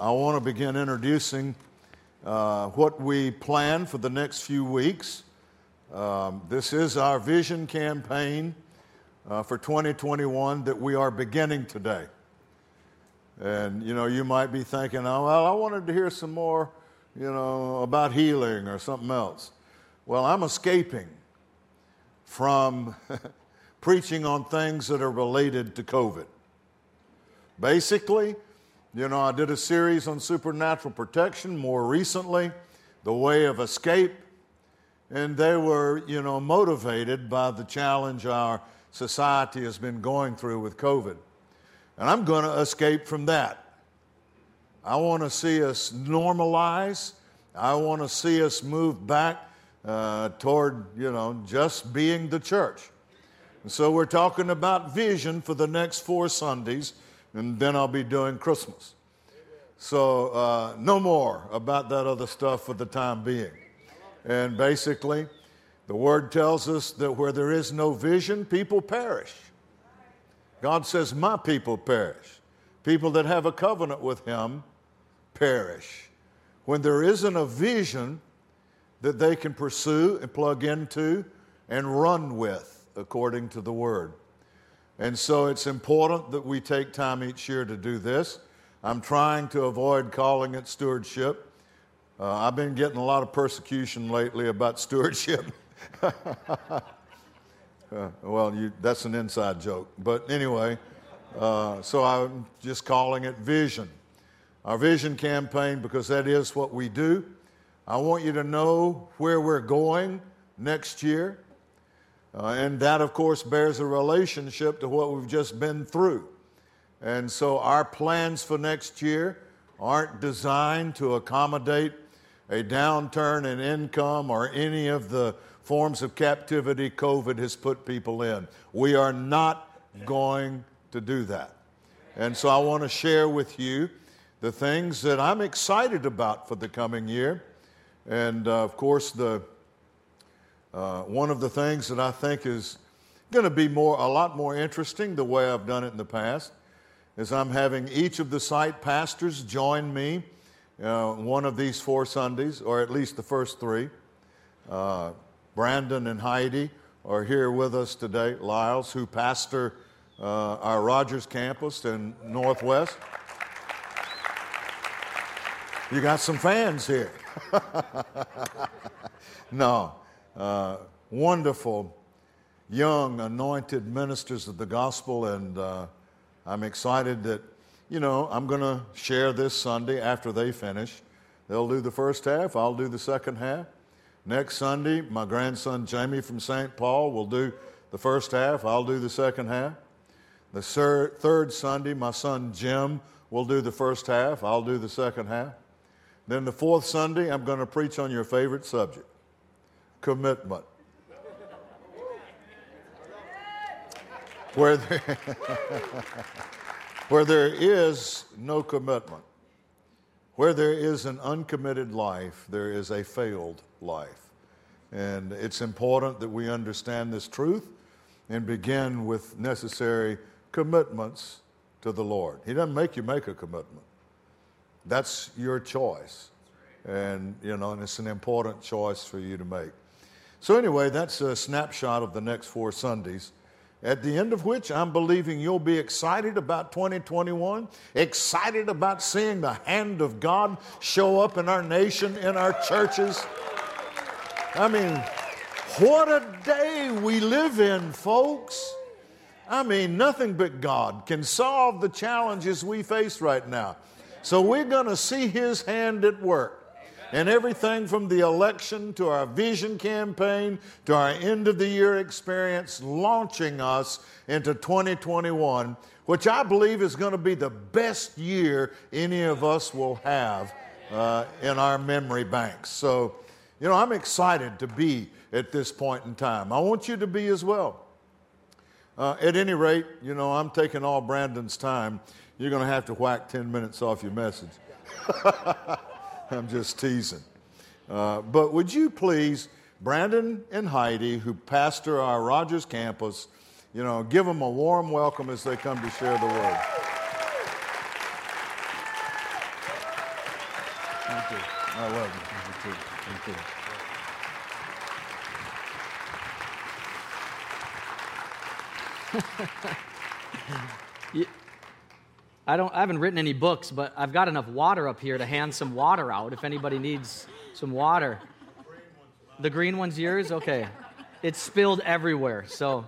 I want to begin introducing uh, what we plan for the next few weeks. Um, this is our vision campaign uh, for 2021 that we are beginning today. And you know, you might be thinking, oh, well, I wanted to hear some more, you know, about healing or something else. Well, I'm escaping from preaching on things that are related to COVID. Basically, you know, I did a series on supernatural protection more recently, the way of escape, and they were, you know, motivated by the challenge our society has been going through with COVID. And I'm going to escape from that. I want to see us normalize. I want to see us move back uh, toward, you know, just being the church. And so we're talking about vision for the next four Sundays and then I'll be doing Christmas. So, uh, no more about that other stuff for the time being. And basically, the word tells us that where there is no vision, people perish. God says, My people perish. People that have a covenant with Him perish. When there isn't a vision that they can pursue and plug into and run with, according to the word. And so it's important that we take time each year to do this. I'm trying to avoid calling it stewardship. Uh, I've been getting a lot of persecution lately about stewardship. uh, well, you, that's an inside joke. But anyway, uh, so I'm just calling it vision. Our vision campaign, because that is what we do. I want you to know where we're going next year. Uh, and that, of course, bears a relationship to what we've just been through. And so our plans for next year aren't designed to accommodate a downturn in income or any of the forms of captivity COVID has put people in. We are not going to do that. And so I want to share with you the things that I'm excited about for the coming year. And uh, of course, the uh, one of the things that I think is going to be more, a lot more interesting the way I've done it in the past is I'm having each of the site pastors join me uh, one of these four Sundays, or at least the first three. Uh, Brandon and Heidi are here with us today, Lyles, who pastor uh, our Rogers campus in Northwest. You got some fans here. no, uh, wonderful young anointed ministers of the gospel, and uh, I'm excited that, you know, I'm going to share this Sunday after they finish. They'll do the first half, I'll do the second half. Next Sunday, my grandson Jamie from St. Paul will do the first half, I'll do the second half. The third Sunday, my son Jim will do the first half, I'll do the second half. Then the fourth Sunday, I'm going to preach on your favorite subject commitment. Where there, where there is no commitment, where there is an uncommitted life, there is a failed life. And it's important that we understand this truth and begin with necessary commitments to the Lord. He doesn't make you make a commitment. That's your choice. And, you know, and it's an important choice for you to make. So, anyway, that's a snapshot of the next four Sundays, at the end of which I'm believing you'll be excited about 2021, excited about seeing the hand of God show up in our nation, in our churches. I mean, what a day we live in, folks. I mean, nothing but God can solve the challenges we face right now. So we're going to see His hand at work and everything from the election to our vision campaign to our end of the year experience, launching us into 2021, which I believe is going to be the best year any of us will have uh, in our memory banks. So, you know, I'm excited to be at this point in time. I want you to be as well. Uh, at any rate, you know, I'm taking all Brandon's time. You're going to have to whack 10 minutes off your message. I'm just teasing. Uh, but would you please, Brandon and Heidi, who pastor our Rogers campus, you know, give them a warm welcome as they come to share the word. Thank you. I love you. Thank you. Thank you. I don't. I haven't written any books, but I've got enough water up here to hand some water out if anybody needs some water. The green one's yours. Okay, it's spilled everywhere, so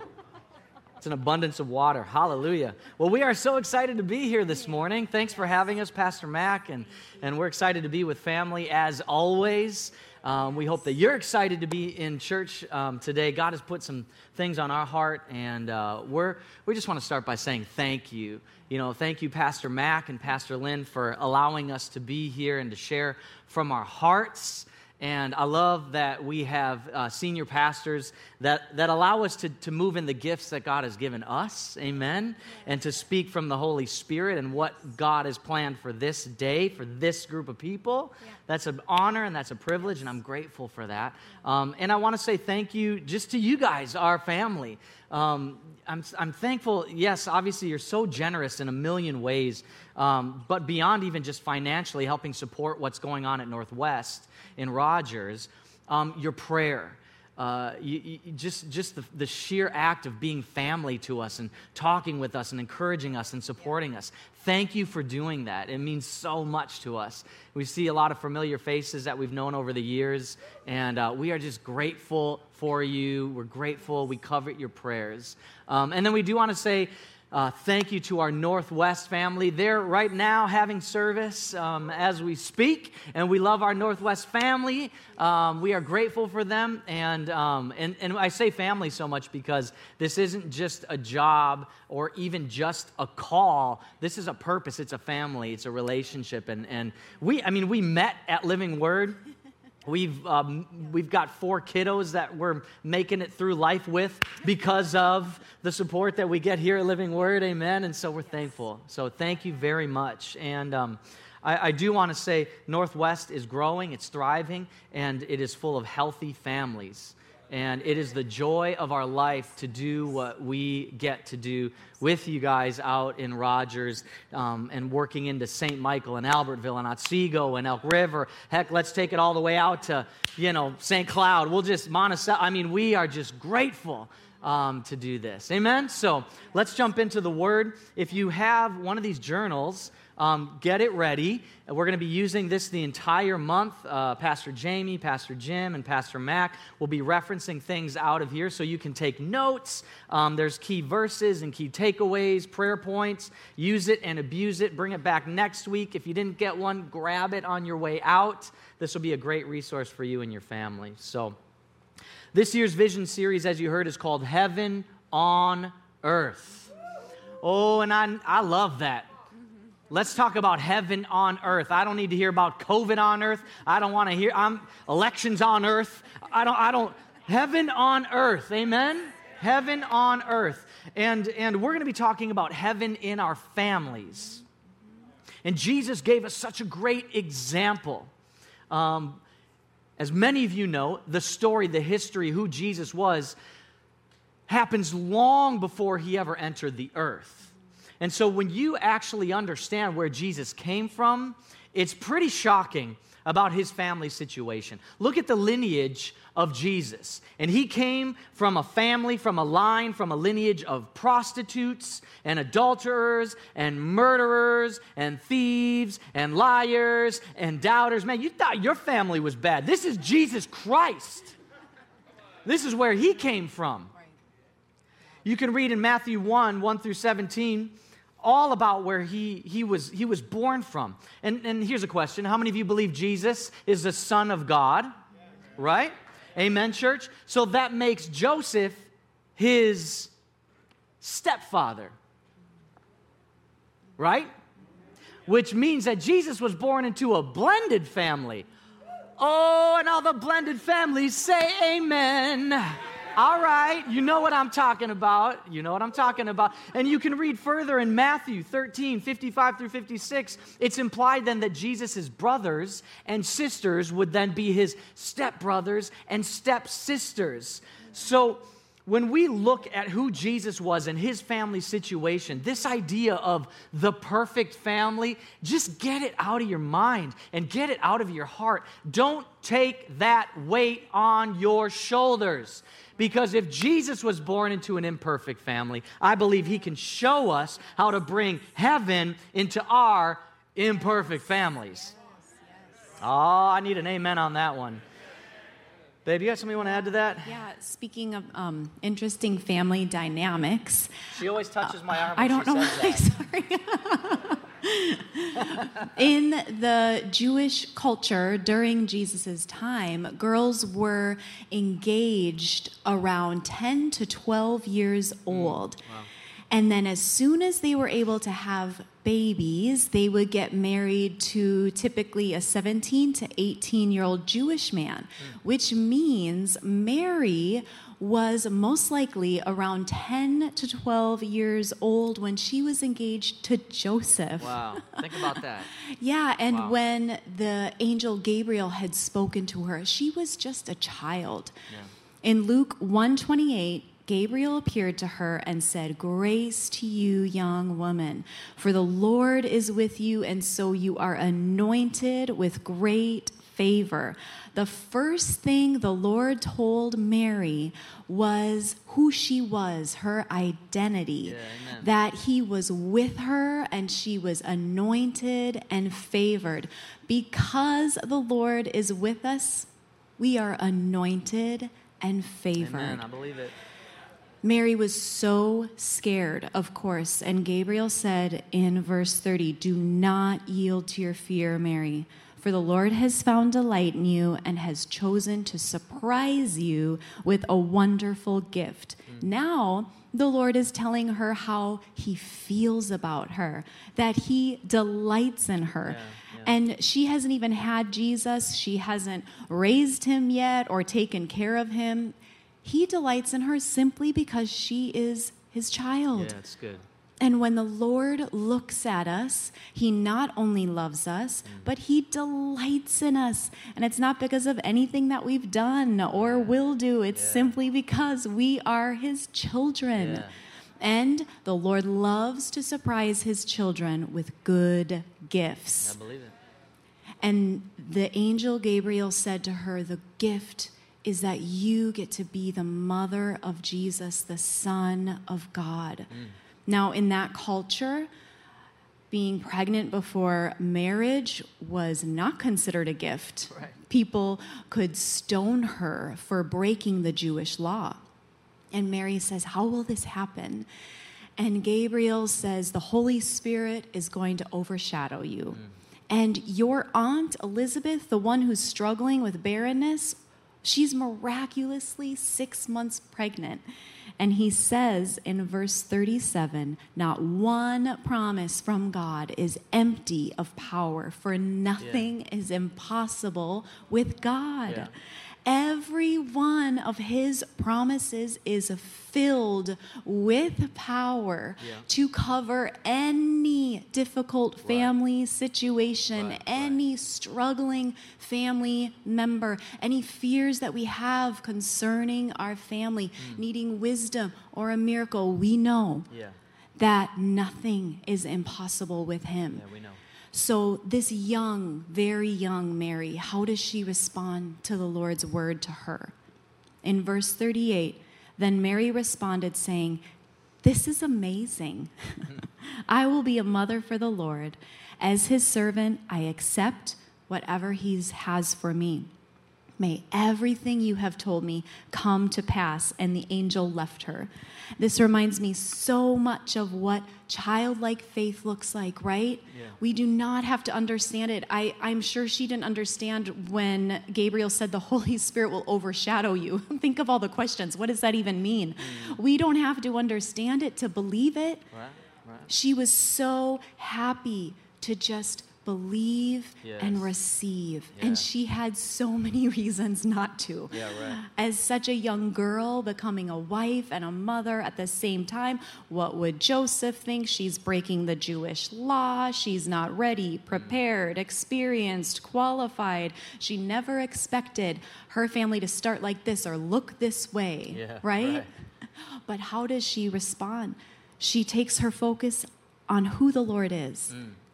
it's an abundance of water. Hallelujah. Well, we are so excited to be here this morning. Thanks for having us, Pastor Mac, and and we're excited to be with family as always. Um, we hope that you're excited to be in church um, today. God has put some things on our heart, and uh, we're, we just want to start by saying thank you. You know, thank you, Pastor Mac and Pastor Lynn, for allowing us to be here and to share from our hearts. And I love that we have uh, senior pastors that, that allow us to, to move in the gifts that God has given us. Amen. And to speak from the Holy Spirit and what God has planned for this day, for this group of people. Yeah. That's an honor and that's a privilege, and I'm grateful for that. Um, and I want to say thank you just to you guys, our family. Um, I'm, I'm thankful, yes, obviously, you're so generous in a million ways, um, but beyond even just financially helping support what's going on at Northwest in Rogers, um, your prayer. Uh, you, you, just just the, the sheer act of being family to us and talking with us and encouraging us and supporting us. Thank you for doing that. It means so much to us. We see a lot of familiar faces that we've known over the years, and uh, we are just grateful for you. We're grateful. We covet your prayers. Um, and then we do want to say, uh, thank you to our Northwest family. They're right now having service um, as we speak, and we love our Northwest family. Um, we are grateful for them. And, um, and, and I say family so much because this isn't just a job or even just a call. This is a purpose, it's a family, it's a relationship. And, and we, I mean, we met at Living Word. We've, um, we've got four kiddos that we're making it through life with because of the support that we get here at Living Word. Amen. And so we're thankful. So thank you very much. And um, I, I do want to say Northwest is growing, it's thriving, and it is full of healthy families. And it is the joy of our life to do what we get to do with you guys out in Rogers um, and working into St. Michael and Albertville and Otsego and Elk River. Heck, let's take it all the way out to, you know, St. Cloud. We'll just, Monticello. I mean, we are just grateful um, to do this. Amen? So let's jump into the Word. If you have one of these journals, um, get it ready. We're going to be using this the entire month. Uh, Pastor Jamie, Pastor Jim, and Pastor Mac will be referencing things out of here so you can take notes. Um, there's key verses and key takeaways, prayer points. Use it and abuse it. Bring it back next week. If you didn't get one, grab it on your way out. This will be a great resource for you and your family. So, this year's vision series, as you heard, is called Heaven on Earth. Oh, and I, I love that. Let's talk about heaven on earth. I don't need to hear about COVID on earth. I don't want to hear I'm elections on earth. I don't I don't heaven on earth. Amen. Heaven on earth. And and we're going to be talking about heaven in our families. And Jesus gave us such a great example. Um, as many of you know, the story, the history, who Jesus was, happens long before he ever entered the earth. And so when you actually understand where Jesus came from, it's pretty shocking about his family situation. Look at the lineage of Jesus. And he came from a family, from a line, from a lineage of prostitutes and adulterers and murderers and thieves and liars and doubters. Man, you thought your family was bad. This is Jesus Christ. This is where he came from. You can read in Matthew 1 1 through 17 all about where he, he, was, he was born from. And, and here's a question How many of you believe Jesus is the Son of God? Right? Amen, church? So that makes Joseph his stepfather. Right? Which means that Jesus was born into a blended family. Oh, and all the blended families say amen. All right, you know what I'm talking about. You know what I'm talking about. And you can read further in Matthew 13, 55 through 56. It's implied then that Jesus' brothers and sisters would then be his stepbrothers and stepsisters. So when we look at who Jesus was and his family situation, this idea of the perfect family, just get it out of your mind and get it out of your heart. Don't take that weight on your shoulders. Because if Jesus was born into an imperfect family, I believe he can show us how to bring heaven into our imperfect families. Oh, I need an amen on that one. Babe, you got something you want to add to that? Yeah, speaking of um, interesting family dynamics. She always touches my arm. I don't know why, sorry. In the Jewish culture during Jesus' time, girls were engaged around 10 to 12 years old. Mm, wow. And then, as soon as they were able to have babies, they would get married to typically a 17 to 18 year old Jewish man, mm. which means Mary was most likely around 10 to 12 years old when she was engaged to Joseph. Wow, think about that. yeah, and wow. when the angel Gabriel had spoken to her, she was just a child. Yeah. In Luke 128, Gabriel appeared to her and said, Grace to you, young woman, for the Lord is with you, and so you are anointed with great favor. The first thing the Lord told Mary was who she was, her identity, yeah, that He was with her and she was anointed and favored. Because the Lord is with us, we are anointed and favored. Amen. I believe it. Mary was so scared, of course, and Gabriel said in verse 30 Do not yield to your fear, Mary, for the Lord has found delight in you and has chosen to surprise you with a wonderful gift. Mm. Now, the Lord is telling her how he feels about her, that he delights in her. Yeah. And she hasn't even had Jesus. She hasn't raised him yet or taken care of him. He delights in her simply because she is his child. Yeah, it's good. And when the Lord looks at us, He not only loves us, mm. but He delights in us. And it's not because of anything that we've done or will do, it's yeah. simply because we are His children. Yeah. And the Lord loves to surprise His children with good gifts. I believe it. And the angel Gabriel said to her, The gift is that you get to be the mother of Jesus, the Son of God. Mm. Now, in that culture, being pregnant before marriage was not considered a gift. Right. People could stone her for breaking the Jewish law. And Mary says, How will this happen? And Gabriel says, The Holy Spirit is going to overshadow you. Mm. And your aunt Elizabeth, the one who's struggling with barrenness, She's miraculously six months pregnant. And he says in verse 37 not one promise from God is empty of power, for nothing yeah. is impossible with God. Yeah. Every one of his promises is filled with power yeah. to cover any difficult family right. situation, right. any right. struggling family member, any fears that we have concerning our family, mm. needing wisdom or a miracle. We know yeah. that nothing is impossible with him. Yeah, we know. So, this young, very young Mary, how does she respond to the Lord's word to her? In verse 38, then Mary responded, saying, This is amazing. I will be a mother for the Lord. As his servant, I accept whatever he has for me. May everything you have told me come to pass. And the angel left her. This reminds me so much of what childlike faith looks like, right? Yeah. We do not have to understand it. I, I'm sure she didn't understand when Gabriel said the Holy Spirit will overshadow you. Think of all the questions. What does that even mean? Mm. We don't have to understand it to believe it. Right, right. She was so happy to just believe yes. and receive. Yeah. And she had so many reasons not to. Yeah, right. As such a young girl, becoming a wife and a mother at the same time, what would Joseph think? She's breaking the Jewish law. She's not ready, mm. prepared, experienced, qualified. She never expected her family to start like this or look this way, yeah, right? right. But how does she respond? She takes her focus on who the Lord is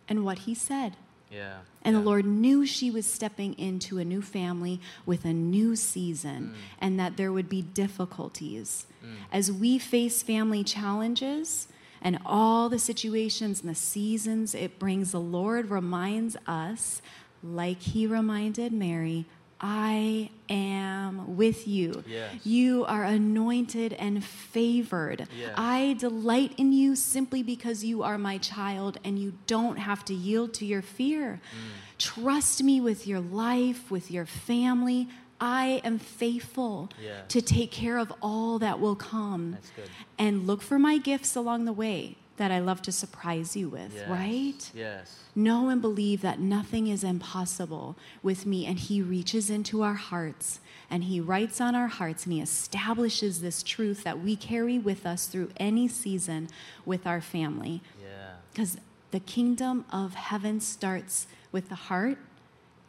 and what he said. Yeah. And yeah. the Lord knew she was stepping into a new family with a new season mm. and that there would be difficulties. Mm. As we face family challenges and all the situations and the seasons it brings, the Lord reminds us, like he reminded Mary, I am with you. Yes. You are anointed and favored. Yes. I delight in you simply because you are my child and you don't have to yield to your fear. Mm. Trust me with your life, with your family. I am faithful to take care of all that will come. That's good. And look for my gifts along the way that I love to surprise you with, Yes. right? Yes. Know and believe that nothing is impossible with me. And He reaches into our hearts and He writes on our hearts and He establishes this truth that we carry with us through any season with our family. Yeah. Because the kingdom of heaven starts with the heart,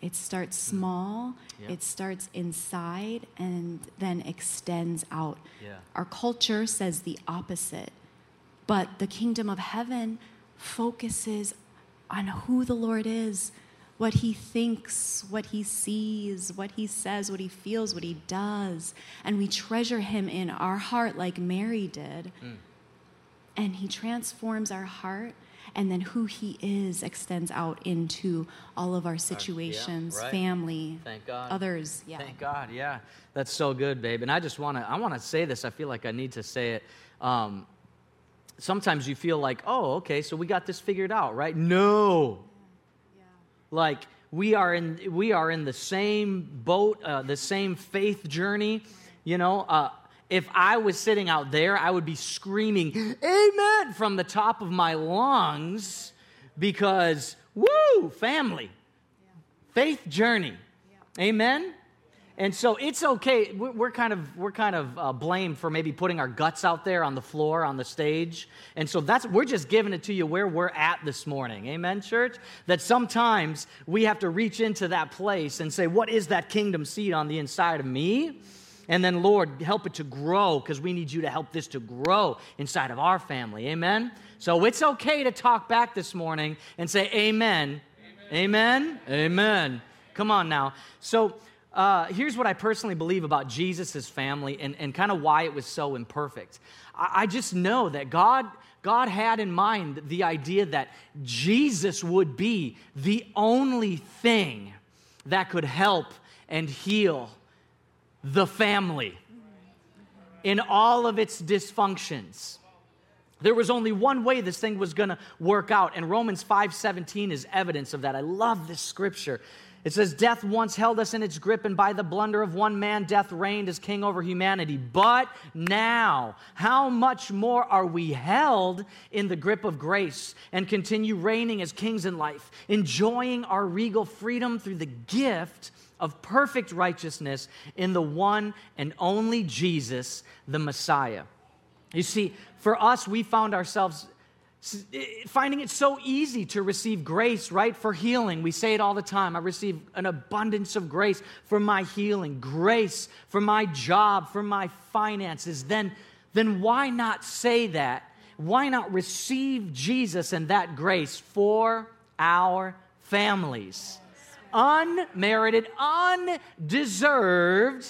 it starts mm-hmm. small, Yeah. it starts inside, and then extends out. Yeah. Our culture says the opposite. But the kingdom of heaven focuses on who the Lord is, what he thinks, what he sees, what he says, what he feels, what he does. And we treasure him in our heart like Mary did. And he transforms our heart. And then who he is extends out into all of our situations, right. family, Thank God. others. Yeah. Thank God. Yeah. That's so good, babe. And I just want to I want to say this. I feel like I need to say it. Um, sometimes you feel like, "Oh, okay, so we got this figured out, right?" No. Like we are in we are in the same boat, uh, the same faith journey. You know, uh, if I was sitting out there, I would be screaming "Amen" from the top of my lungs because woo, family, faith journey, Amen. And so it's okay. We're kind of we're kind of uh, blamed for maybe putting our guts out there on the floor on the stage. And so that's we're just giving it to you where we're at this morning. Amen, church. That sometimes we have to reach into that place and say, "What is that kingdom seed on the inside of me?" And then, Lord, help it to grow because we need you to help this to grow inside of our family. Amen. So it's okay to talk back this morning and say, "Amen." Amen. Amen. Amen. Come on now. So uh, here's what I personally believe about Jesus' family and, and kind of why it was so imperfect. I, I just know that God, God had in mind the idea that Jesus would be the only thing that could help and heal the family in all of its dysfunctions. There was only one way this thing was going to work out, and Romans 5:17 is evidence of that. I love this scripture. It says, Death once held us in its grip, and by the blunder of one man, death reigned as king over humanity. But now, how much more are we held in the grip of grace and continue reigning as kings in life, enjoying our regal freedom through the gift of perfect righteousness in the one and only Jesus, the Messiah? You see, for us, we found ourselves Eh, finding it so easy to receive grace, right? For healing. We say it all the time. I receive an abundance of grace for my healing, grace for my job, for my finances. Then, then why not say that? Why not receive Jesus and that grace for our families? Unmerited, undeserved.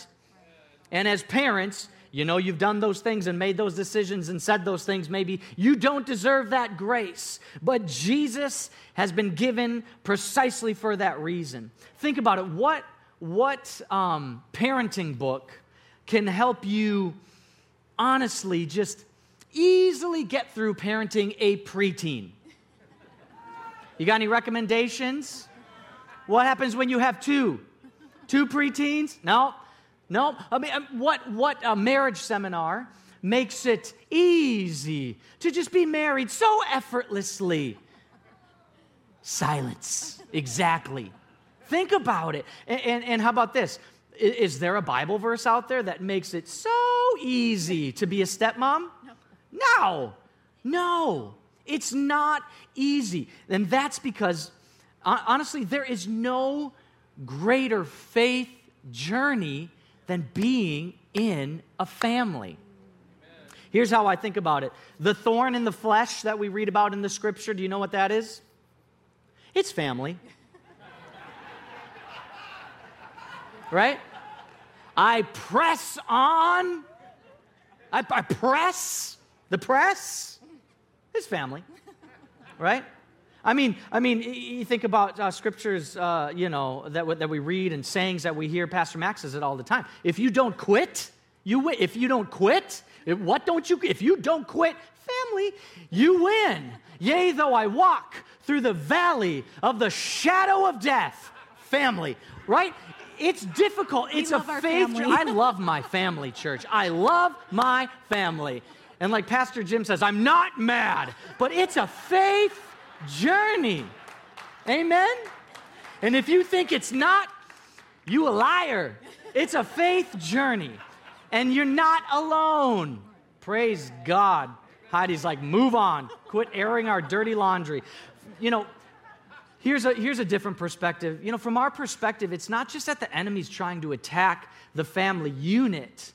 And as parents, you know you've done those things and made those decisions and said those things. Maybe you don't deserve that grace, but Jesus has been given precisely for that reason. Think about it. What, what um, parenting book can help you honestly just easily get through parenting a preteen? You got any recommendations? What happens when you have two? Two preteens? No, no. I mean, um, what what a marriage seminar makes it easy to just be married so effortlessly? Silence. Exactly. Think about it. And, and, and how about this? Is there a Bible verse out there that makes it so easy to be a stepmom? No. No. No. It's not easy. And that's because, honestly, there is no greater faith journey than being in a family. Here's how I think about it the thorn in the flesh that we read about in the scripture, do you know what that is? It's family. right? I press on. I, I press the press. It's family, right? I mean, I mean, you think about uh, scriptures, uh, you know, that, that we read and sayings that we hear. Pastor Max says it all the time. If you don't quit, you win. If you don't quit, what don't you? If you don't quit, family, you win. Yea, though I walk through the valley of the shadow of death, family, right? It's difficult. It's a faith. I love my family, church. I love my family. And like Pastor Jim says, I'm not mad, but it's a faith journey. Amen? And if you think it's not, you a liar. It's a faith journey. And you're not alone. Praise God. Heidi's like, move on. Quit airing our dirty laundry. You know, here's a, here's a different perspective. You know, from our perspective, it's not just that the enemy's trying to attack the family unit,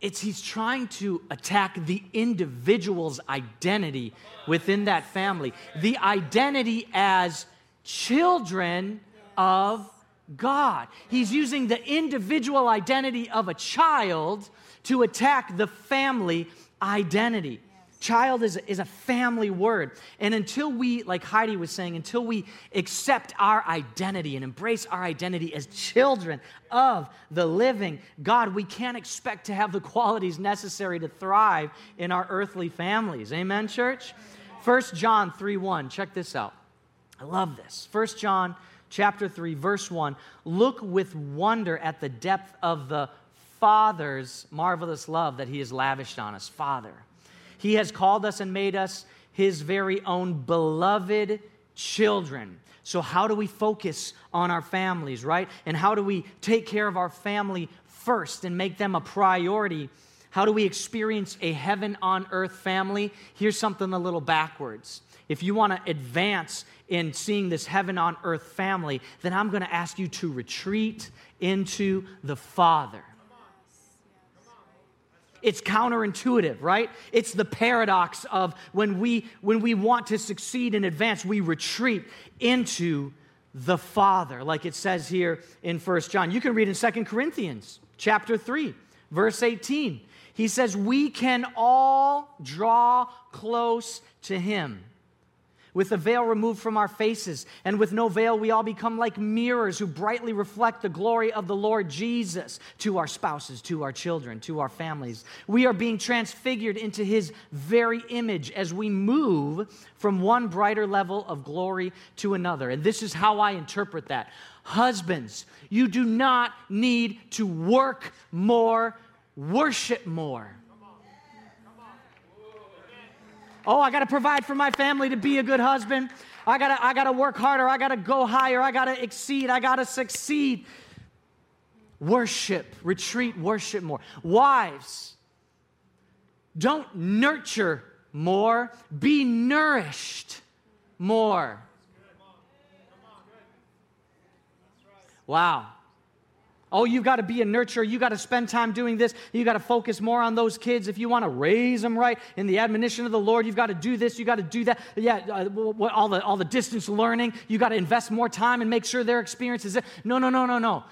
it's he's trying to attack the individual's identity within that family, the identity as children of God. He's using the individual identity of a child to attack the family identity. Child is, is a family word. And until we, like Heidi was saying, until we accept our identity and embrace our identity as children of the living God, we can't expect to have the qualities necessary to thrive in our earthly families. Amen, church? 1 John 3 1. Check this out. I love this. 1 John chapter 3, verse 1. Look with wonder at the depth of the Father's marvelous love that He has lavished on us. Father. He has called us and made us his very own beloved children. So, how do we focus on our families, right? And how do we take care of our family first and make them a priority? How do we experience a heaven on earth family? Here's something a little backwards. If you want to advance in seeing this heaven on earth family, then I'm going to ask you to retreat into the Father. It's counterintuitive, right? It's the paradox of when we when we want to succeed and advance, we retreat into the Father, like it says here in First John. You can read in Second Corinthians chapter 3, verse 18. He says, We can all draw close to him with the veil removed from our faces, and with no veil, we all become like mirrors who brightly reflect the glory of the Lord Jesus to our spouses, to our children, to our families. We are being transfigured into his very image as we move from one brighter level of glory to another. And this is how I interpret that. Husbands, you do not need to work more, worship more. Oh, I got to provide for my family to be a good husband. I got to I got to work harder. I got to go higher. I got to exceed. I got to succeed. Worship, retreat, worship more. Wives, don't nurture more, be nourished more. Wow. Oh, you've got to be a nurturer. You got to spend time doing this. You got to focus more on those kids if you want to raise them right in the admonition of the Lord. You've got to do this. You got to do that. Yeah, uh, all the all the distance learning. You got to invest more time and make sure their experience is. No, no, no, no, no.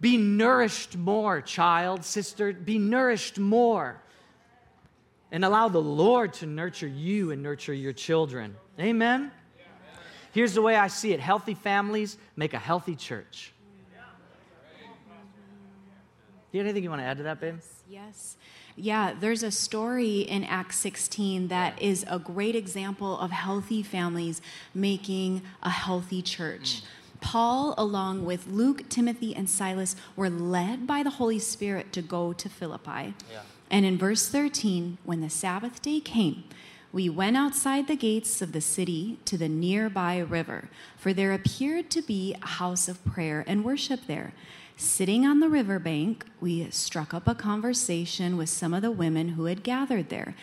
Be nourished more, child, sister. Be nourished more, and allow the Lord to nurture you and nurture your children. Amen. Here's the way I see it: healthy families make a healthy church. Do you have anything you want to add to that, babe? Yes. Yeah, there's a story in Acts 16 that is a great example of healthy families making a healthy church. Mm. Paul, along with Luke, Timothy, and Silas, were led by the Holy Spirit to go to Philippi. Yeah. And in verse 13, when the Sabbath day came, we went outside the gates of the city to the nearby river, for there appeared to be a house of prayer and worship there. Sitting on the riverbank, we struck up a conversation with some of the women who had gathered there.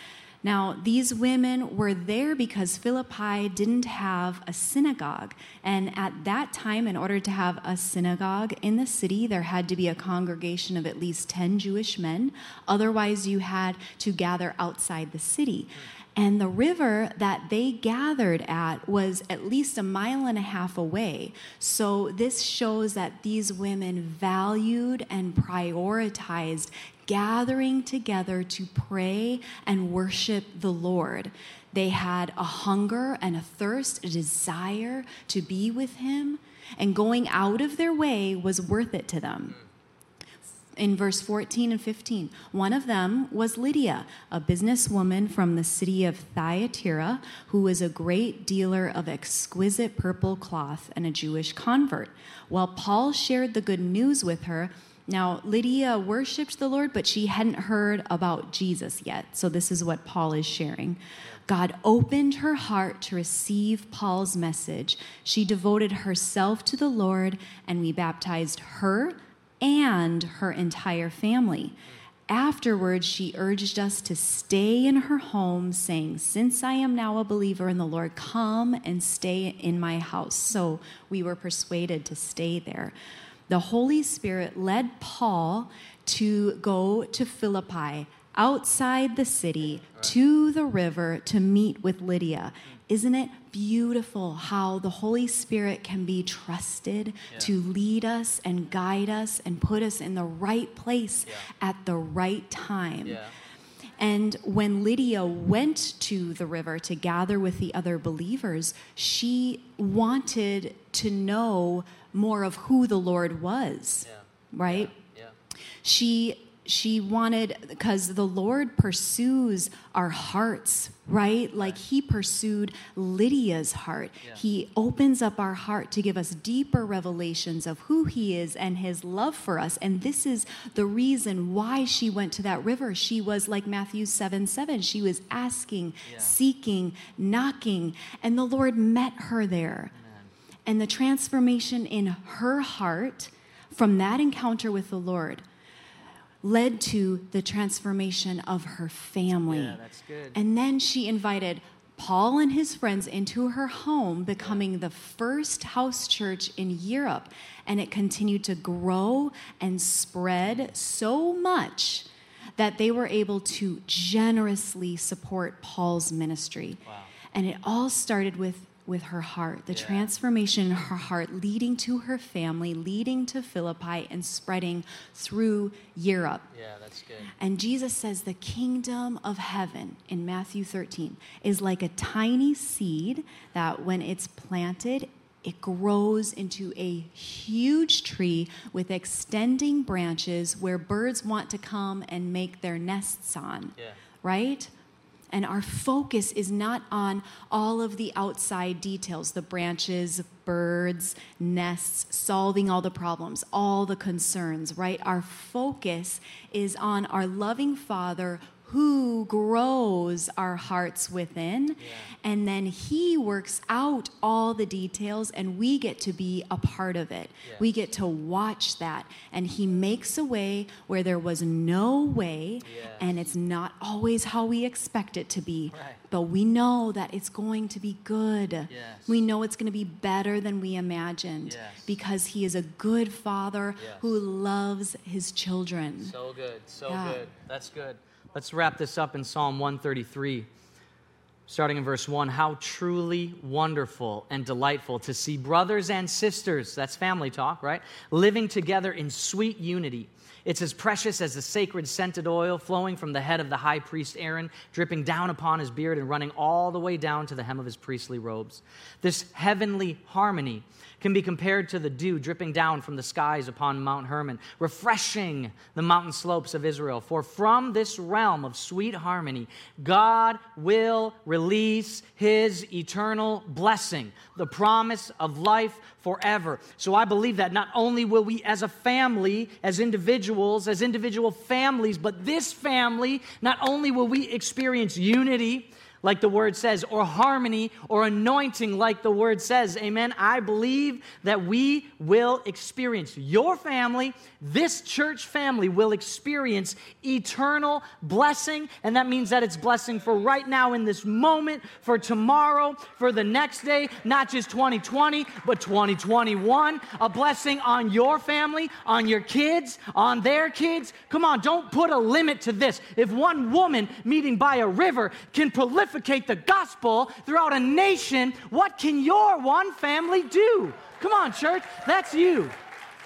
Now, these women were there because Philippi didn't have a synagogue. And at that time, in order to have a synagogue in the city, there had to be a congregation of at least 10 Jewish men. Otherwise, you had to gather outside the city. And the river that they gathered at was at least a mile and a half away. So this shows that these women valued and prioritized gathering together to pray and worship the Lord. They had a hunger and a thirst, a desire to be with Him, and going out of their way was worth it to them in verse 14 and 15. One of them was Lydia, a businesswoman from the city of Thyatira, who was a great dealer of exquisite purple cloth and a Jewish convert. While Paul shared the good news with her, now Lydia worshiped the Lord, but she hadn't heard about Jesus yet. So this is what Paul is sharing. God opened her heart to receive Paul's message. She devoted herself to the Lord, and we baptized her and her entire family. Afterwards, she urged us to stay in her home, saying, Since I am now a believer in the Lord, come and stay in my house. So we were persuaded to stay there. The Holy Spirit led Paul to go to Philippi outside the city to the river to meet with Lydia. Isn't it beautiful how the Holy Spirit can be trusted yeah. to lead us and guide us and put us in the right place yeah. at the right time? Yeah. And when Lydia went to the river to gather with the other believers, she wanted to know more of who the Lord was, right? She she wanted because the lord pursues our hearts right like he pursued lydia's heart yeah. he opens up our heart to give us deeper revelations of who he is and his love for us and this is the reason why she went to that river she was like matthew 7 7 she was asking yeah. seeking knocking and the lord met her there Amen. and the transformation in her heart from that encounter with the lord led to the transformation of her family. Yeah, that's good. And then she invited Paul and his friends into her home, becoming the first house church in Europe. And it continued to grow and spread so much that they were able to generously support Paul's ministry. Wow. And it all started with with her heart, the yeah. transformation in her heart, leading to her family, leading to Philippi, and spreading through Europe. Yeah, that's good. And Jesus says the kingdom of heaven in Matthew 13 is like a tiny seed that when it's planted, it grows into a huge tree with extending branches where birds want to come and make their nests on. Yeah. Right? And our focus is not on all of the outside details the branches, birds, nests, solving all the problems, all the concerns, right? Our focus is on our loving Father who grows our hearts within. Yeah. And then he works out all the details, and we get to be a part of it. Yes. We get to watch that. And he makes a way where there was no way, yes. and it's not always how we expect it to be. Right. But we know that it's going to be good. Yes. We know it's going to be better than we imagined because he is a good father who loves his children. So good, so good. That's good. Let's wrap this up in Psalm 133, starting in verse 1. How truly wonderful and delightful to see brothers and sisters, that's family talk, right? Living together in sweet unity. It's as precious as the sacred scented oil flowing from the head of the high priest Aaron, dripping down upon his beard and running all the way down to the hem of his priestly robes. This heavenly harmony can be compared to the dew dripping down from the skies upon Mount Hermon, refreshing the mountain slopes of Israel. For from this realm of sweet harmony, God will release his eternal blessing, the promise of life forever. So I believe that not only will we, as a family, as individuals, as individual families, but this family, not only will we experience unity like the word says, or harmony or anointing, like the word says. Amen. I believe that we will experience, your family, this church family will experience eternal blessing. And that means that it's blessing for right now in this moment, for tomorrow, for the next day, not just 2020, but 2021. A blessing on your family, on your kids, on their kids. Come on, don't put a limit to this. If one woman meeting by a river can prolificate the gospel throughout a nation, what can your one family do? Come on, church, that's you.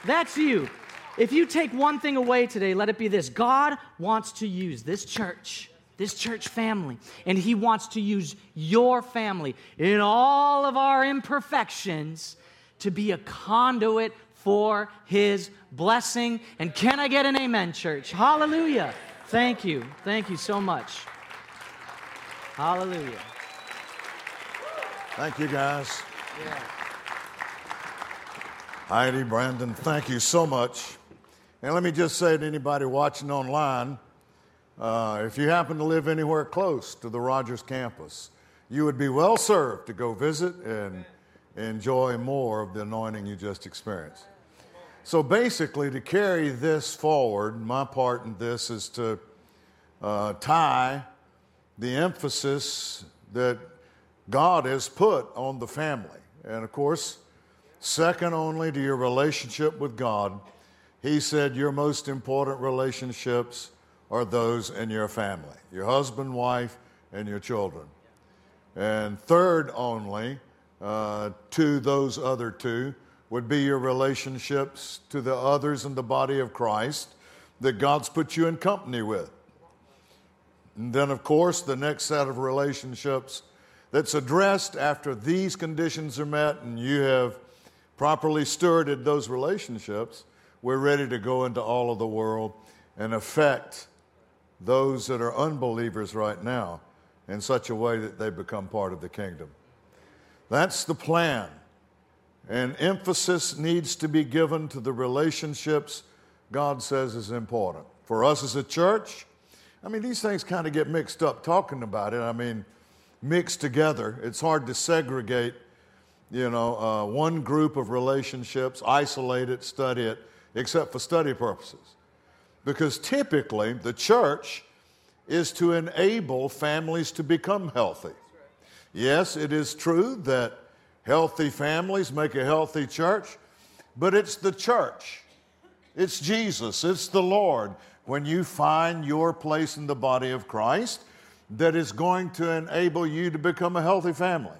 That's you. If you take one thing away today, let it be this God wants to use this church, this church family, and He wants to use your family in all of our imperfections to be a conduit for His blessing. And can I get an amen, church? Hallelujah. Thank you. Thank you so much. Hallelujah. Thank you, guys. Yeah. Heidi, Brandon, thank you so much. And let me just say to anybody watching online uh, if you happen to live anywhere close to the Rogers campus, you would be well served to go visit and enjoy more of the anointing you just experienced. So basically, to carry this forward, my part in this is to uh, tie the emphasis that God has put on the family. And of course, second only to your relationship with God he said, Your most important relationships are those in your family your husband, wife, and your children. And third only uh, to those other two would be your relationships to the others in the body of Christ that God's put you in company with. And then, of course, the next set of relationships that's addressed after these conditions are met and you have properly stewarded those relationships we're ready to go into all of the world and affect those that are unbelievers right now in such a way that they become part of the kingdom. That's the plan. And emphasis needs to be given to the relationships God says is important. For us as a church, I mean, these things kind of get mixed up talking about it. I mean, mixed together. It's hard to segregate, you know, uh, one group of relationships, isolate it, study it, except for study purposes. Because typically, the church is to enable families to become healthy. Yes, it is true that healthy families make a healthy church, but it's the church, it's Jesus, it's the Lord. When you find your place in the body of Christ, that is going to enable you to become a healthy family.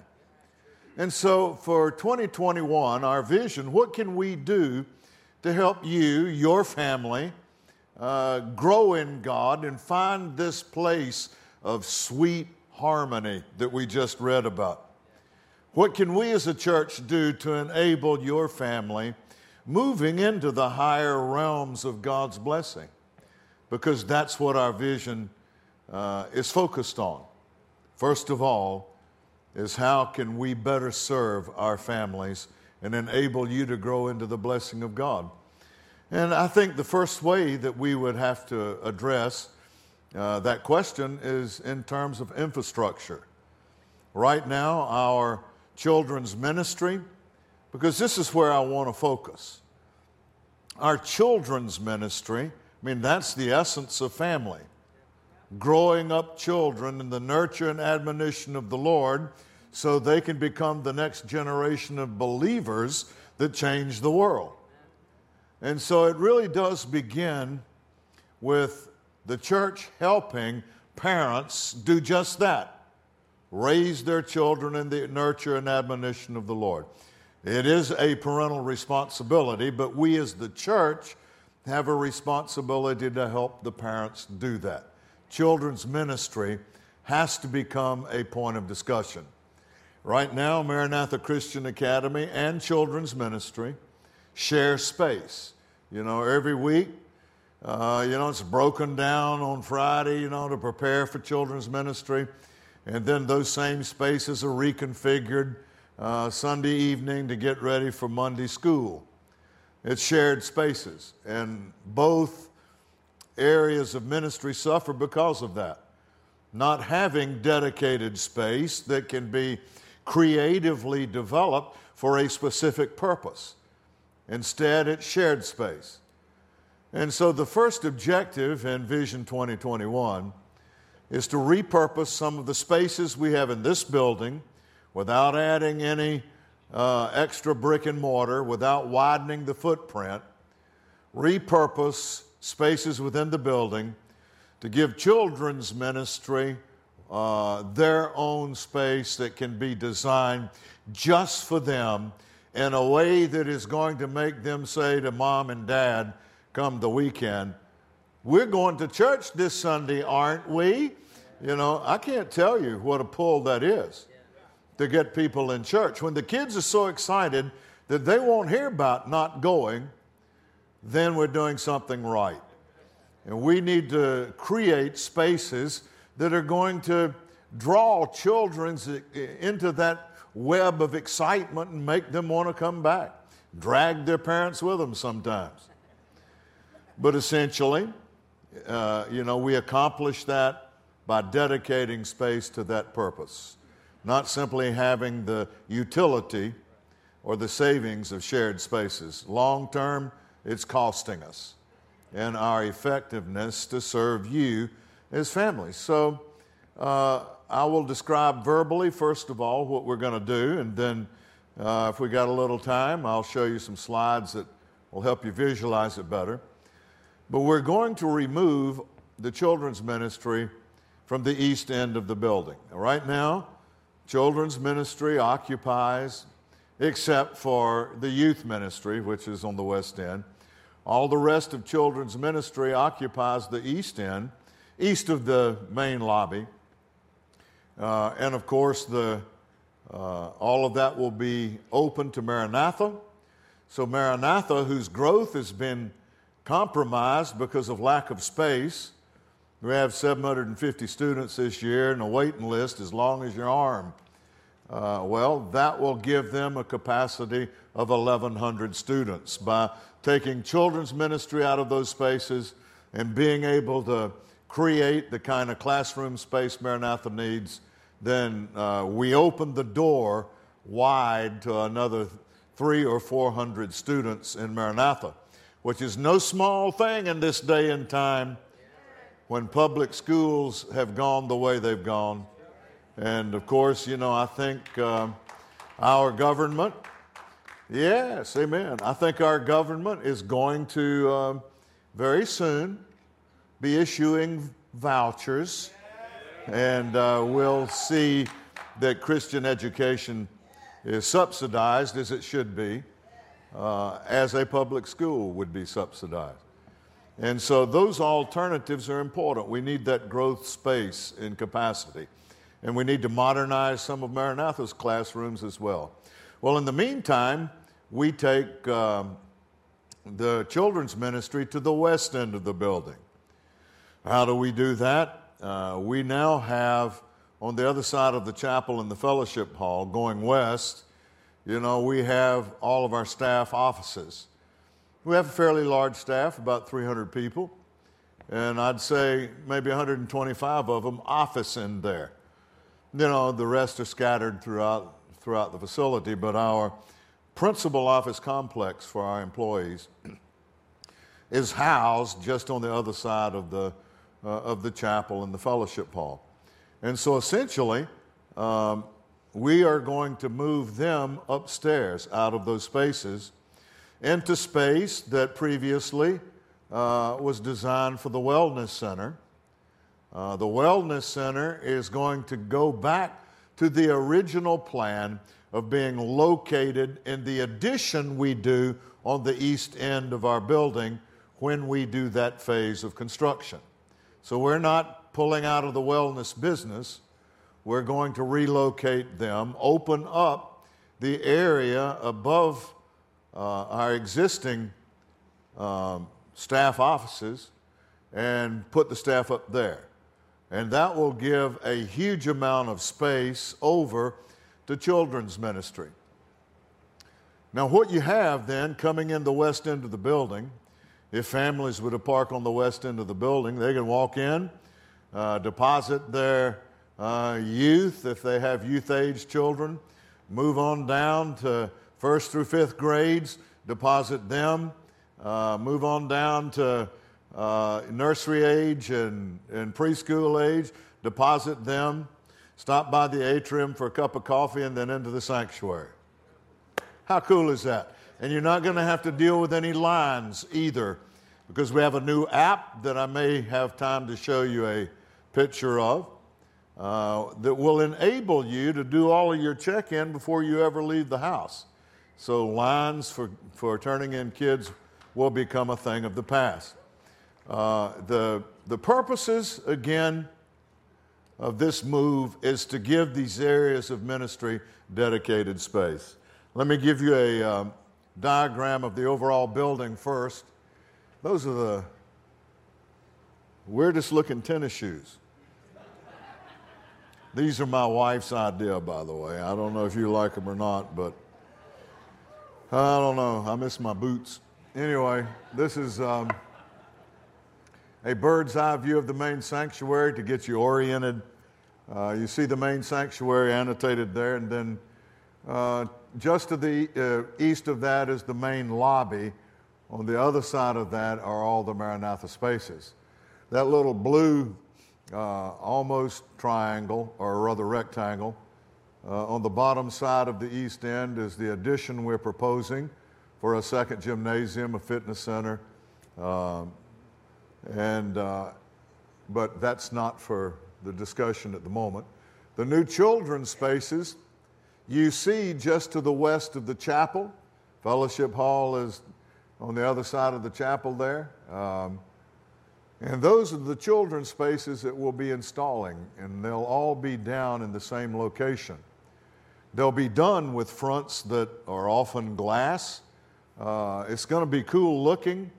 And so for 2021, our vision, what can we do to help you, your family, uh, grow in God and find this place of sweet harmony that we just read about. What can we as a church do to enable your family moving into the higher realms of God's blessing? Because that's what our vision uh, is focused on. First of all, is how can we better serve our families and enable you to grow into the blessing of God. And I think the first way that we would have to address uh, that question is in terms of infrastructure. Right now, our children's ministry, because this is where I want to focus. Our children's ministry, I mean, that's the essence of family. Growing up children in the nurture and admonition of the Lord so they can become the next generation of believers that change the world. And so it really does begin with the church helping parents do just that raise their children in the nurture and admonition of the Lord. It is a parental responsibility, but we as the church have a responsibility to help the parents do that. Children's ministry has to become a point of discussion. Right now, Maranatha Christian Academy and Children's Ministry share space. You know, every week, uh, you know, it's broken down on Friday, you know, to prepare for children's ministry. And then those same spaces are reconfigured uh, Sunday evening to get ready for Monday school. It's shared spaces. And both areas of ministry suffer because of that. not having dedicated space that can be creatively developed for a specific purpose. Instead, it's shared space. And so the first objective in Vision 2021 is to repurpose some of the spaces we have in this building without adding any uh, extra brick and mortar, without widening the footprint, repurpose spaces within the building to give children's ministry uh, their own space that can be designed just for them in a way that is going to make them say to mom and dad, come the weekend, we're going to church this Sunday, aren't we? You know, I can't tell you what a pull that is to get people in church. When the kids are so excited that they won't hear about not going, then we're doing something right. And we need to create spaces that are going to draw children into that web of excitement and make them want to come back. Drag their parents with them sometimes. But essentially, uh, you know, we accomplish that by dedicating space to that purpose, not simply having the utility or the savings of shared spaces. Long term, it's costing us and our effectiveness to serve you as families. So uh, I will describe verbally, first of all, what we're going to do, and then uh, if we got a little time, I'll show you some slides that will help you visualize it better. But we're going to remove the children's ministry from the east end of the building. Right now, children's ministry occupies, except for the youth ministry, which is on the west end. All the rest of children's ministry occupies the east end, east of the main lobby. Uh, and of course, the, uh, all of that will be open to Maranatha. So, Maranatha, whose growth has been compromised because of lack of space, we have 750 students this year and a waiting list as long as your arm. Uh, well, that will give them a capacity of 1,100 students by taking children's ministry out of those spaces and being able to create the kind of classroom space Maranatha needs, then uh, we open the door wide to another three or four hundred students in Maranatha, which is no small thing in this day and time when public schools have gone the way they've gone. And of course, you know, I think um, our government Yes, amen. I think our government is going to um, very soon be issuing vouchers, and uh, we'll see that Christian education is subsidized as it should be, uh, as a public school would be subsidized. And so those alternatives are important. We need that growth space in capacity. And we need to modernize some of Maranatha's classrooms as well. Well, in the meantime, we take um, the children's ministry to the west end of the building. How do we do that? Uh, we now have on the other side of the chapel in the fellowship hall going west, you know, we have all of our staff offices. We have a fairly large staff, about 300 people, and I'd say maybe 125 of them office in there. You know, the rest are scattered throughout, throughout the facility, but our principal office complex for our employees is housed just on the other side of the, uh, of the chapel and the fellowship hall. And so essentially, um, we are going to move them upstairs out of those spaces into space that previously uh, was designed for the Wellness Center. Uh, the Wellness Center is going to go back to the original plan of being located in the addition we do on the east end of our building when we do that phase of construction. So we're not pulling out of the wellness business. We're going to relocate them, open up the area above uh, our existing um, staff offices and put the staff up there. And that will give a huge amount of space over to children's ministry. Now, what you have then coming in the west end of the building, if families were to park on the west end of the building, they can walk in uh, deposit their uh, youth if they have youth age children, move on down to first through fifth grades, deposit them, uh, move on down to uh, nursery age and, and preschool age, deposit them, stop by the atrium for a cup of coffee, and then into the sanctuary. How cool is that? And you're not going to have to deal with any lines either because we have a new app that I may have time to show you a picture of uh, that will enable you to do all of your check in before you ever leave the house. So, lines for, for turning in kids will become a thing of the past. Uh, the, the purposes, again, of this move is to give these areas of ministry dedicated space. Let me give you a um, diagram of the overall building first. Those are the weirdest looking tennis shoes. These are my wife's idea, by the way. I don't know if you like them or not, but I don't know. I miss my boots. Anyway, this is um, a bird's eye view of the main sanctuary to get you oriented. Uh, you see the main sanctuary annotated there, and then uh, just to the uh, east of that is the main lobby. On the other side of that are all the Maranatha spaces. That little blue, uh, almost triangle, or rather rectangle, uh, on the bottom side of the east end is the addition we're proposing for a second gymnasium, a fitness center, um, and uh, but that's not for the discussion at the moment. The new children's spaces you see just to the west of the chapel. Fellowship Hall is on the other side of the chapel there. Um, and those are the children's spaces that we'll be installing, and they'll all be down in the same location. They'll be done with fronts that are often glass. Uh, it's going to be cool looking,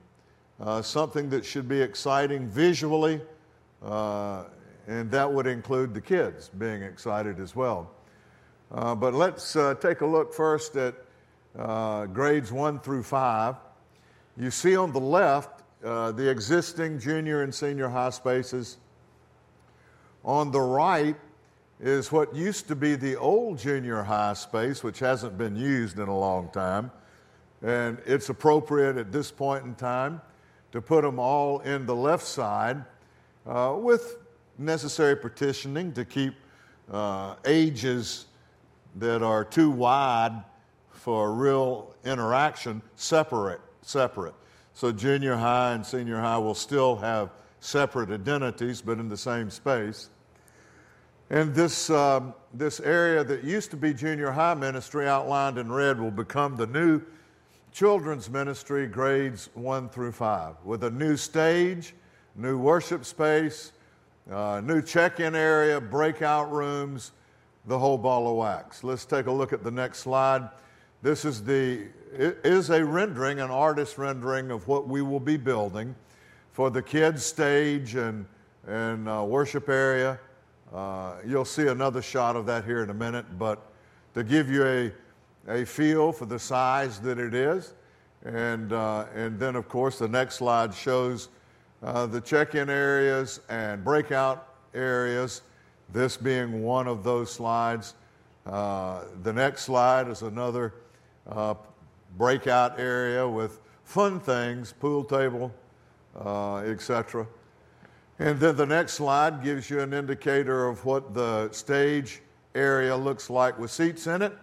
uh, something that should be exciting visually, uh, and that would include the kids being excited as well. Uh, but let's uh, take a look first at uh, grades one through five. You see on the left the existing junior and senior high spaces. On the right is what used to be the old junior high space, which hasn't been used in a long time. And it's appropriate at this point in time to put them all in the left side uh, with necessary partitioning to keep uh, ages that are too wide for real interaction separate separate so junior high and senior high will still have separate identities but in the same space and this, um, this area that used to be junior high ministry outlined in red will become the new children's ministry grades one through five with a new stage new worship space uh, new check-in area breakout rooms the whole ball of wax. Let's take a look at the next slide. This is the is a rendering, an artist rendering of what we will be building for the kids stage and and uh, worship area. Uh, you'll see another shot of that here in a minute, but to give you a a feel for the size that it is, and uh, and then of course the next slide shows uh, the check-in areas and breakout areas this being one of those slides. Uh, the next slide is another uh, breakout area with fun things, pool table, etc. And then the next slide gives you an indicator of what the stage area looks like with seats in it.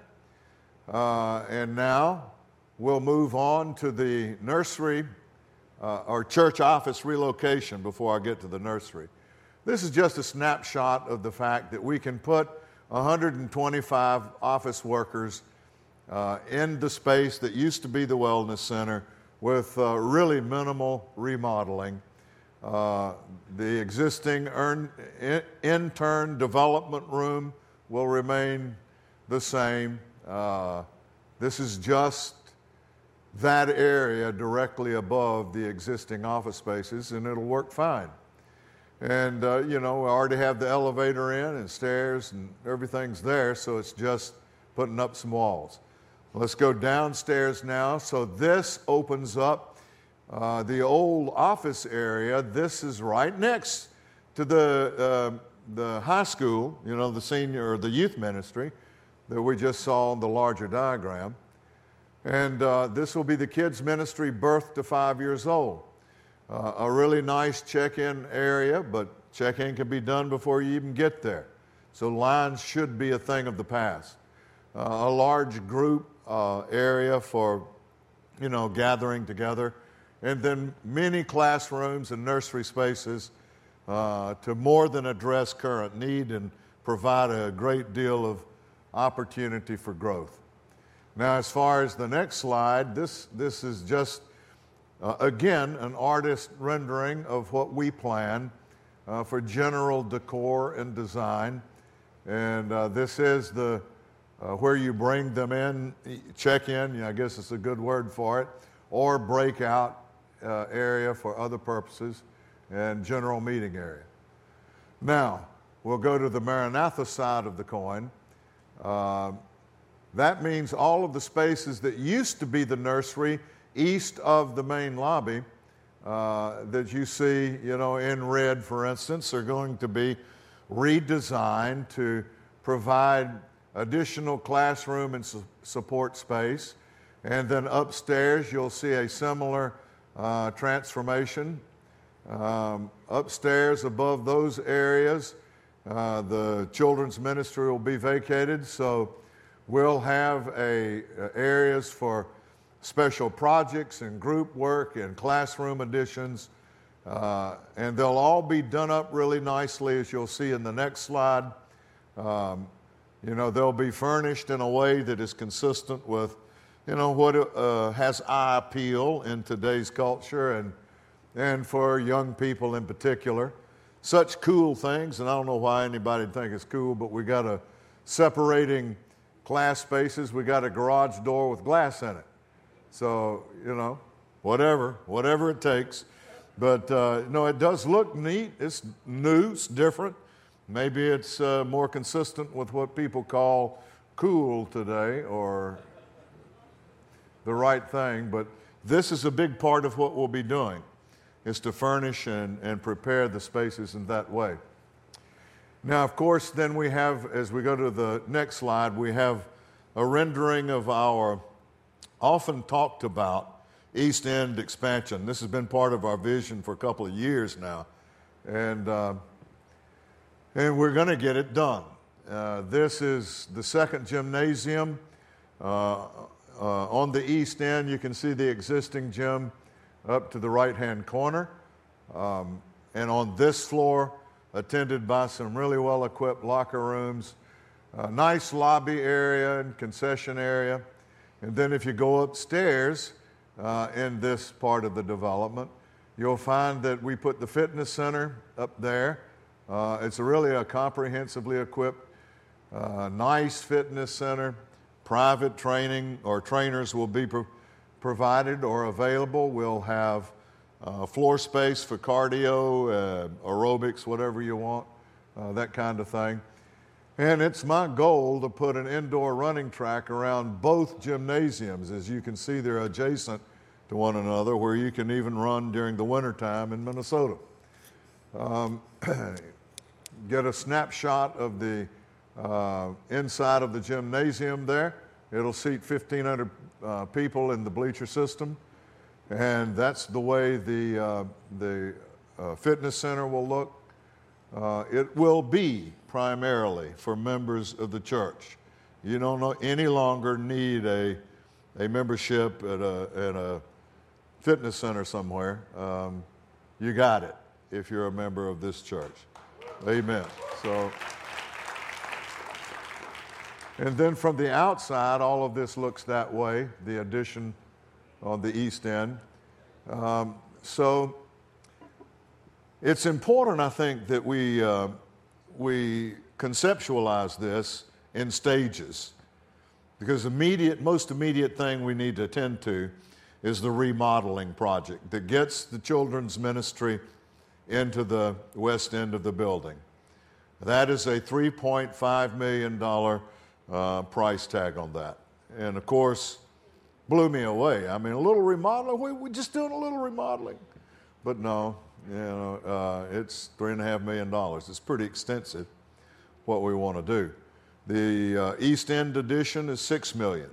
Uh, and now we'll move on to the nursery uh, or church office relocation before I get to the nursery. This is just a snapshot of the fact that we can put 125 office workers uh, in the space that used to be the Wellness Center with uh, really minimal remodeling. Uh, the existing earn, in, intern development room will remain the same. Uh, this is just that area directly above the existing office spaces, and it'll work fine. And, uh, you know, we already have the elevator in and stairs and everything's there, so it's just putting up some walls. Let's go downstairs now. So this opens up uh, the old office area. This is right next to the, uh, the high school, you know, the senior or the youth ministry that we just saw in the larger diagram. And uh, this will be the kids' ministry birth to five years old. Uh, a really nice check in area, but check in can be done before you even get there. So lines should be a thing of the past. Uh, a large group uh, area for, you know, gathering together. And then many classrooms and nursery spaces uh, to more than address current need and provide a great deal of opportunity for growth. Now, as far as the next slide, this, this is just, uh, again, an artist rendering of what we plan uh, for general decor and design. And uh, this is the uh, where you bring them in, check in, I guess it's a good word for it, or breakout uh, area for other purposes, and general meeting area. Now, we'll go to the Maranatha side of the coin. Uh, that means all of the spaces that used to be the nursery east of the main lobby uh, that you see, you know, in red, for instance, are going to be redesigned to provide additional classroom and su- support space. And then upstairs, you'll see a similar uh, transformation. Um, upstairs, above those areas, uh, the children's ministry will be vacated, so we'll have a, areas for special projects and group work and classroom additions. Uh, and they'll all be done up really nicely, as you'll see in the next slide. Um, you know, they'll be furnished in a way that is consistent with, you know, what uh, has eye appeal in today's culture and, and for young people in particular such cool things, and I don't know why anybody would think it's cool, but we got a separating class spaces. We got a garage door with glass in it. So, you know, whatever, whatever it takes. But, uh, no, it does look neat. It's new, it's different. Maybe it's uh, more consistent with what people call cool today or the right thing. But this is a big part of what we'll be doing is to furnish and, and prepare the spaces in that way. Now, of course, then we have, as we go to the next slide, we have a rendering of our often talked about East End expansion. This has been part of our vision for a couple of years now, and, uh, and we're going to get it done. Uh, this is the second gymnasium uh, uh, on the East End. You can see the existing gym up to the right hand corner. Um, and on this floor, attended by some really well equipped locker rooms, a nice lobby area and concession area. And then if you go upstairs uh, in this part of the development, you'll find that we put the fitness center up there. Uh, it's really a comprehensively equipped, uh, nice fitness center. Private training or trainers will be pro- provided or available. We'll have uh, floor space for cardio, uh, aerobics, whatever you want, uh, that kind of thing. And it's my goal to put an indoor running track around both gymnasiums. As you can see, they're adjacent to one another, where you can even run during the wintertime in Minnesota. Um, get a snapshot of the uh, inside of the gymnasium there. It'll seat 1,500 uh, people in the bleacher system, and that's the way the, uh, the uh, fitness center will look. Uh, it will be primarily for members of the church. You don't know, any longer need a, a membership at a, at a fitness center somewhere. Um, you got it if you're a member of this church. Amen. So. And then from the outside, all of this looks that way, the addition on the east end. Um, so it's important, I think, that we, uh, we conceptualize this in stages. Because the immediate, most immediate thing we need to attend to is the remodeling project that gets the children's ministry into the west end of the building. That is a $3.5 million uh, price tag on that. And of course, blew me away. I mean, a little remodeling, we, we're just doing a little remodeling. but no, you know, uh, it's three and a half million dollars. It's pretty extensive what we want to do. The uh, East End edition is six million.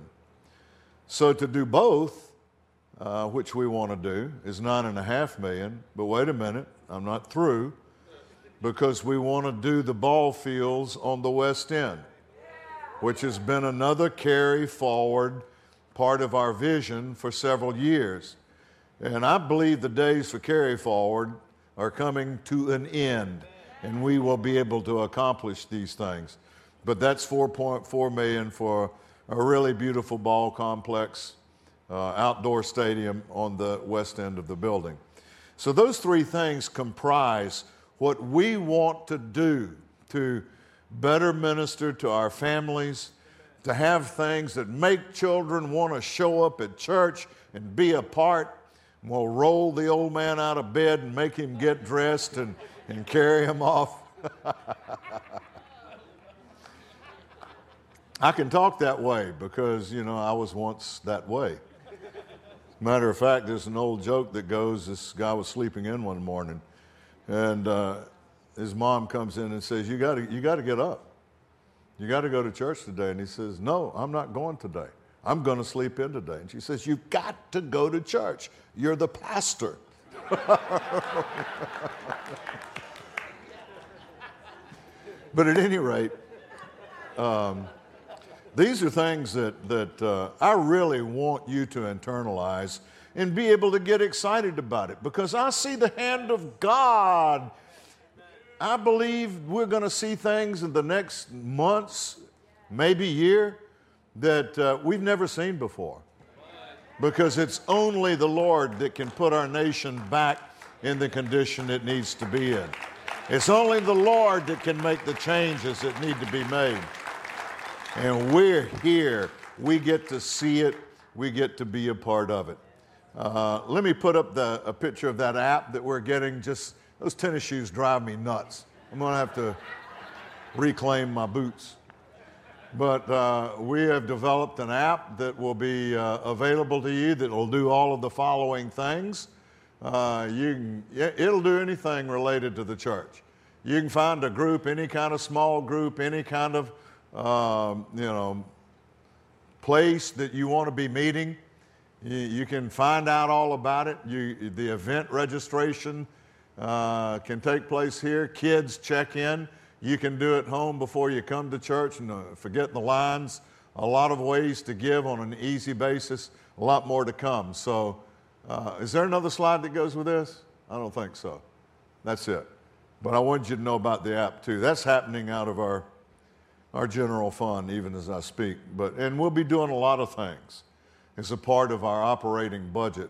So to do both, uh, which we want to do, is nine and a half million. But wait a minute, I'm not through because we want to do the ball fields on the West End, which has been another carry forward part of our vision for several years. And I believe the days for carry forward are coming to an end, and we will be able to accomplish these things. But that's 4.4 million for a really beautiful ball complex, uh, outdoor stadium on the west end of the building. So those three things comprise what we want to do to better minister to our families, to have things that make children want to show up at church and be a part. We'll roll the old man out of bed and make him get dressed and, and carry him off. I can talk that way because, you know, I was once that way. Matter of fact, there's an old joke that goes this guy was sleeping in one morning, and uh, his mom comes in and says, You gotta, you gotta get up. You got to go to church today. And he says, No, I'm not going today. I'm going to sleep in today. And she says, You've got to go to church. You're the pastor. but at any rate, um, these are things that, that uh, I really want you to internalize and be able to get excited about it because I see the hand of God. I believe we're going to see things in the next months, maybe year, that uh, we've never seen before. Because it's only the Lord that can put our nation back in the condition it needs to be in. It's only the Lord that can make the changes that need to be made. And we're here. We get to see it. We get to be a part of it. Uh, let me put up the, a picture of that app that we're getting. Just those tennis shoes drive me nuts. I'm going to have to reclaim my boots. But uh, we have developed an app that will be uh, available to you that will do all of the following things. Uh, you can, it'll do anything related to the church. You can find a group, any kind of small group, any kind of um, you know, place that you want to be meeting. You, you, can find out all about it. You, the event registration uh, can take place here. Kids check in. You can do it home before you come to church and uh, forget the lines. A lot of ways to give on an easy basis. A lot more to come. So, uh, is there another slide that goes with this? I don't think so. That's it. But I want you to know about the app too. That's happening out of our our general fund even as I speak. But, and we'll be doing a lot of things as a part of our operating budget.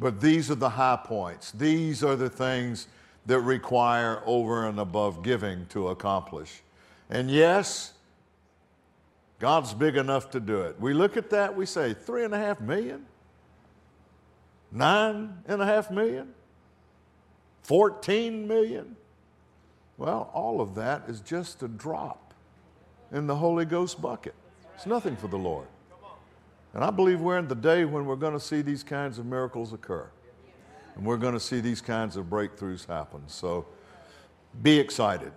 But these are the high points. These are the things that require over and above giving to accomplish. And yes, God's big enough to do it. We look at that, we say, three and a half million? Nine and a half million? 14 million? Well, all of that is just a drop in the Holy Ghost bucket. It's nothing for the Lord. And I believe we're in the day when we're going to see these kinds of miracles occur. And we're going to see these kinds of breakthroughs happen. So be excited.